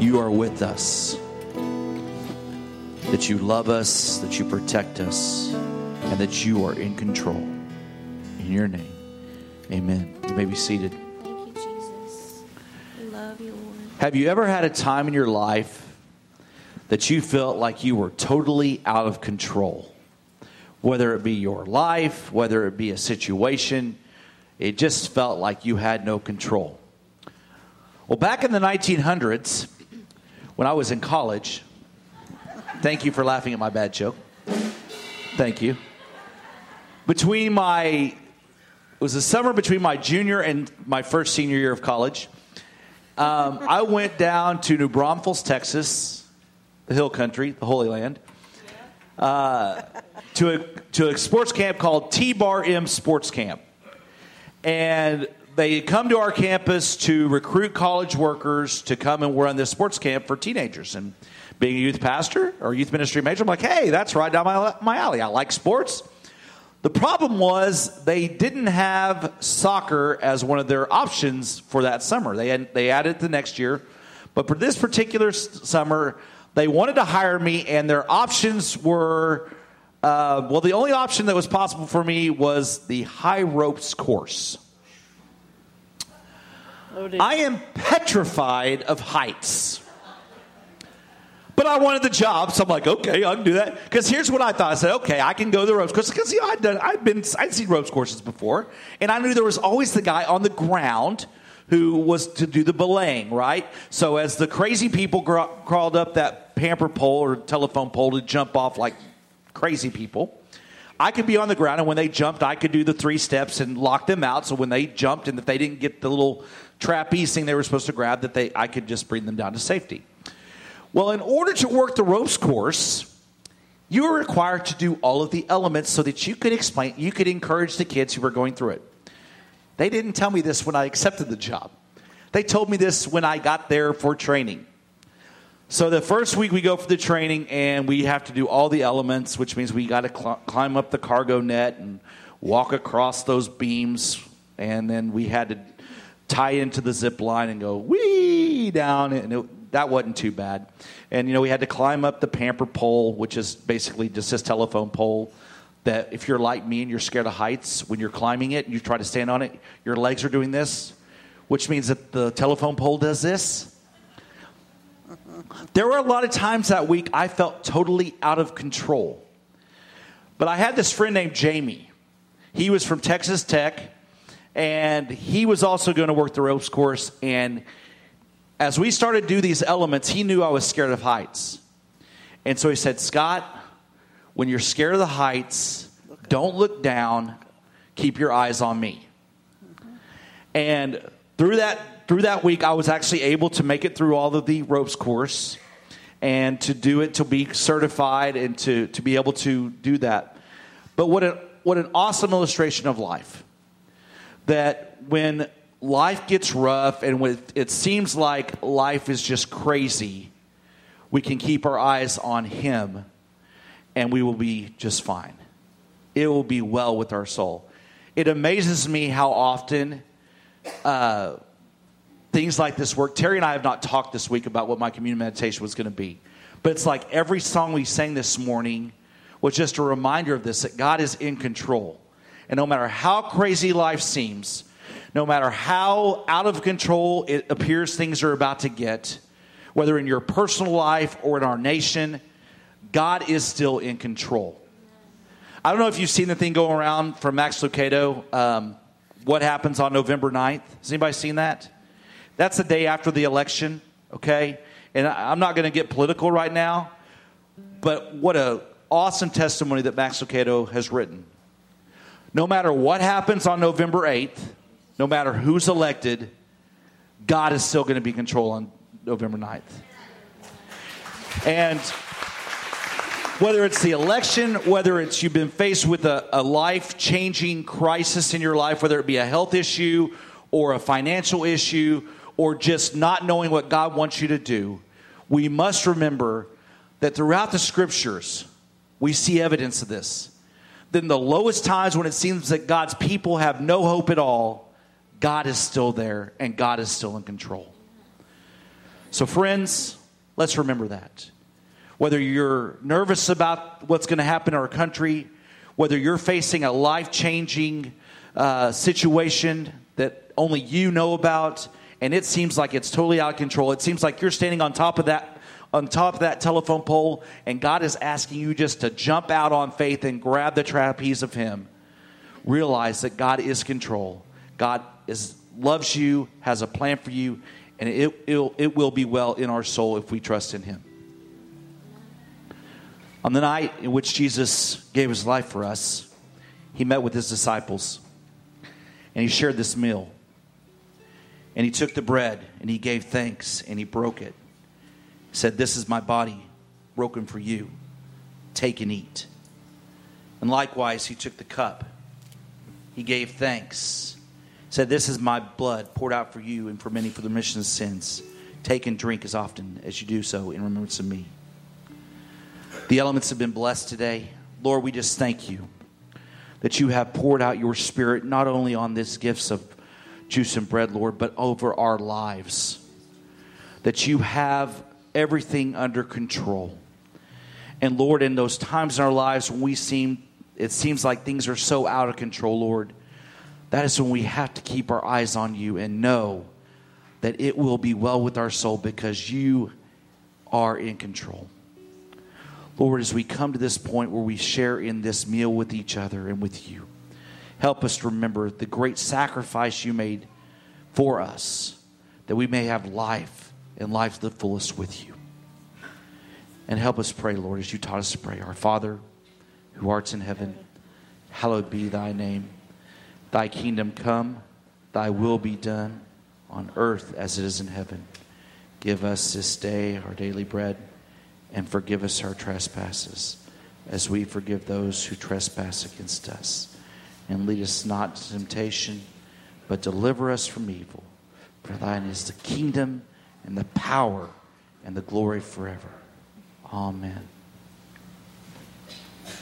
you are with us, that you love us, that you protect us, and that you are in control. In your name, amen. You may be seated. Thank you, Jesus. Love you, Lord. Have you ever had a time in your life that you felt like you were totally out of control? Whether it be your life, whether it be a situation, it just felt like you had no control. Well, back in the 1900s, when I was in college, thank you for laughing at my bad joke. Thank you. Between my, it was the summer between my junior and my first senior year of college. Um, I went down to New Braunfels, Texas, the hill country, the Holy Land, uh, to, a, to a sports camp called T Bar M Sports Camp. And they come to our campus to recruit college workers to come and run this sports camp for teenagers. And being a youth pastor or youth ministry major, I'm like, hey, that's right down my, my alley. I like sports. The problem was they didn't have soccer as one of their options for that summer. They, had, they added it the next year. But for this particular summer, they wanted to hire me, and their options were uh, well, the only option that was possible for me was the high ropes course. I am petrified of heights. But I wanted the job, so I'm like, okay, I can do that. Because here's what I thought: I said, okay, I can go to the ropes course because you know, I'd done, I'd been, I'd seen ropes courses before, and I knew there was always the guy on the ground who was to do the belaying, right? So as the crazy people crawled up that pamper pole or telephone pole to jump off like crazy people. I could be on the ground, and when they jumped, I could do the three steps and lock them out. So when they jumped, and if they didn't get the little trapeze thing they were supposed to grab, that they I could just bring them down to safety. Well, in order to work the ropes course, you were required to do all of the elements so that you could explain, you could encourage the kids who were going through it. They didn't tell me this when I accepted the job. They told me this when I got there for training. So the first week we go for the training and we have to do all the elements, which means we got to cl- climb up the cargo net and walk across those beams, and then we had to tie into the zip line and go wee down, and it, that wasn't too bad. And you know we had to climb up the pamper pole, which is basically just this telephone pole. That if you're like me and you're scared of heights, when you're climbing it and you try to stand on it, your legs are doing this, which means that the telephone pole does this. There were a lot of times that week I felt totally out of control. But I had this friend named Jamie. He was from Texas Tech, and he was also going to work the ropes course. And as we started to do these elements, he knew I was scared of heights. And so he said, Scott, when you're scared of the heights, don't look down, keep your eyes on me. And through that through that week, I was actually able to make it through all of the ropes course and to do it to be certified and to, to be able to do that. But what an, what an awesome illustration of life. That when life gets rough and when it, seems like life is just crazy, we can keep our eyes on Him and we will be just fine. It will be well with our soul. It amazes me how often uh, things like this work. Terry and I have not talked this week about what my communion meditation was going to be. But it's like every song we sang this morning was just a reminder of this that God is in control. And no matter how crazy life seems, no matter how out of control it appears things are about to get, whether in your personal life or in our nation, God is still in control. I don't know if you've seen the thing going around from Max Lucado, um, what happens on November 9th. Has anybody seen that? That's the day after the election, okay? And I'm not going to get political right now, but what a awesome testimony that Max Lucado has written. No matter what happens on November 8th, no matter who's elected, God is still going to be in control on November 9th. And whether it's the election, whether it's you've been faced with a, a life changing crisis in your life, whether it be a health issue or a financial issue or just not knowing what God wants you to do, we must remember that throughout the scriptures, we see evidence of this. Then the lowest times when it seems that God's people have no hope at all, God is still there and God is still in control. So, friends, let's remember that. Whether you're nervous about what's going to happen in our country, whether you're facing a life changing uh, situation that only you know about, and it seems like it's totally out of control. It seems like you're standing on top of that on top of that telephone pole, and God is asking you just to jump out on faith and grab the trapeze of Him. Realize that God is control. God is loves you, has a plan for you, and it, it, it will be well in our soul if we trust in Him. On the night in which Jesus gave His life for us, He met with His disciples, and He shared this meal. And he took the bread and he gave thanks and he broke it. He said, This is my body broken for you. Take and eat. And likewise, he took the cup. He gave thanks. Said, This is my blood poured out for you and for many for the remission of sins. Take and drink as often as you do so in remembrance of me. The elements have been blessed today. Lord, we just thank you that you have poured out your spirit not only on these gifts of juice and bread, Lord, but over our lives. That you have everything under control. And Lord, in those times in our lives when we seem it seems like things are so out of control, Lord, that is when we have to keep our eyes on you and know that it will be well with our soul because you are in control. Lord, as we come to this point where we share in this meal with each other and with you, help us to remember the great sacrifice you made for us that we may have life and life to the fullest with you. And help us pray, Lord, as you taught us to pray. Our Father, who art in heaven, hallowed be thy name. Thy kingdom come, thy will be done on earth as it is in heaven. Give us this day our daily bread and forgive us our trespasses as we forgive those who trespass against us. And lead us not to temptation, but deliver us from evil. For thine is the kingdom and the power and the glory forever. Amen.